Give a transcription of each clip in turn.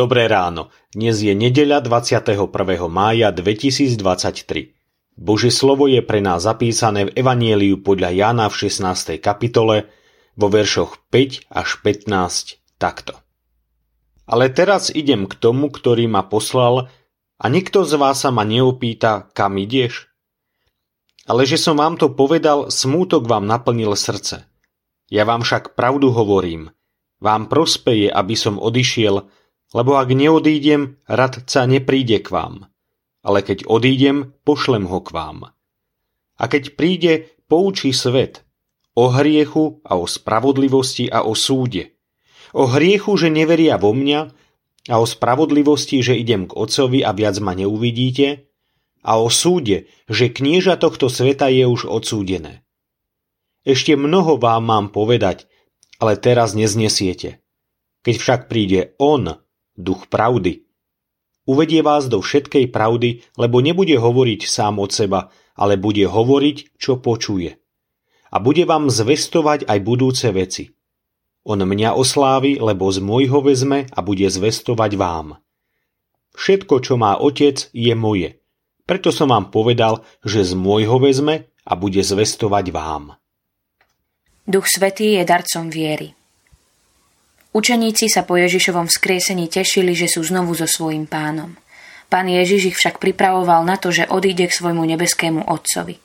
Dobré ráno, dnes je nedeľa 21. mája 2023. Bože slovo je pre nás zapísané v Evanieliu podľa Jána v 16. kapitole vo veršoch 5 až 15 takto. Ale teraz idem k tomu, ktorý ma poslal a nikto z vás sa ma neopýta, kam ideš? Ale že som vám to povedal, smútok vám naplnil srdce. Ja vám však pravdu hovorím. Vám prospeje, aby som odišiel, lebo ak neodídem, radca nepríde k vám. Ale keď odídem, pošlem ho k vám. A keď príde, poučí svet o hriechu a o spravodlivosti a o súde. O hriechu, že neveria vo mňa a o spravodlivosti, že idem k Otcovi a viac ma neuvidíte a o súde, že knieža tohto sveta je už odsúdené. Ešte mnoho vám mám povedať, ale teraz neznesiete. Keď však príde On, duch pravdy. Uvedie vás do všetkej pravdy, lebo nebude hovoriť sám od seba, ale bude hovoriť, čo počuje. A bude vám zvestovať aj budúce veci. On mňa oslávi, lebo z môjho vezme a bude zvestovať vám. Všetko, čo má otec, je moje. Preto som vám povedal, že z môjho vezme a bude zvestovať vám. Duch Svetý je darcom viery. Učeníci sa po Ježišovom vzkriesení tešili, že sú znovu so svojím pánom. Pán Ježiš ich však pripravoval na to, že odíde k svojmu nebeskému Otcovi.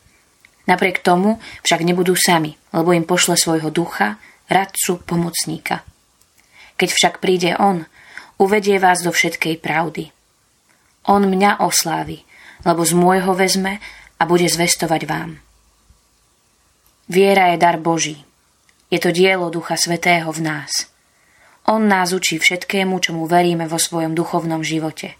Napriek tomu však nebudú sami, lebo im pošle svojho ducha, radcu, pomocníka. Keď však príde On, uvedie vás do všetkej pravdy. On mňa oslávi, lebo z môjho vezme a bude zvestovať vám. Viera je dar Boží. Je to dielo Ducha Svetého v nás – on nás učí všetkému, čomu veríme vo svojom duchovnom živote.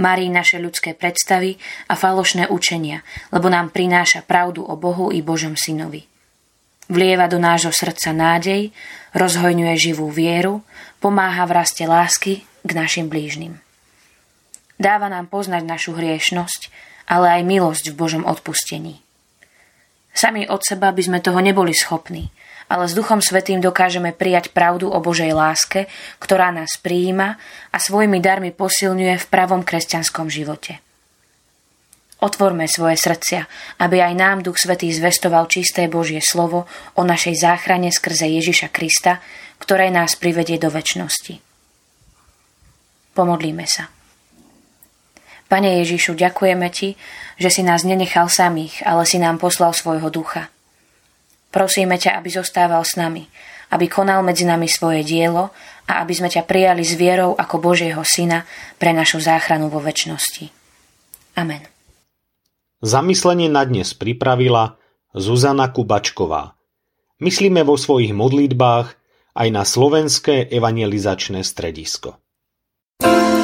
Marí naše ľudské predstavy a falošné učenia, lebo nám prináša pravdu o Bohu i Božom synovi. Vlieva do nášho srdca nádej, rozhojňuje živú vieru, pomáha v raste lásky k našim blížnym. Dáva nám poznať našu hriešnosť, ale aj milosť v Božom odpustení. Sami od seba by sme toho neboli schopní, ale s Duchom Svetým dokážeme prijať pravdu o Božej láske, ktorá nás prijíma a svojimi darmi posilňuje v pravom kresťanskom živote. Otvorme svoje srdcia, aby aj nám Duch Svetý zvestoval čisté Božie slovo o našej záchrane skrze Ježiša Krista, ktoré nás privedie do väčšnosti. Pomodlíme sa. Pane Ježišu, ďakujeme Ti, že si nás nenechal samých, ale si nám poslal svojho ducha. Prosíme ťa, aby zostával s nami, aby konal medzi nami svoje dielo a aby sme ťa prijali s vierou ako Božieho Syna pre našu záchranu vo väčšnosti. Amen. Zamyslenie na dnes pripravila Zuzana Kubačková. Myslíme vo svojich modlitbách aj na slovenské evangelizačné stredisko. thank you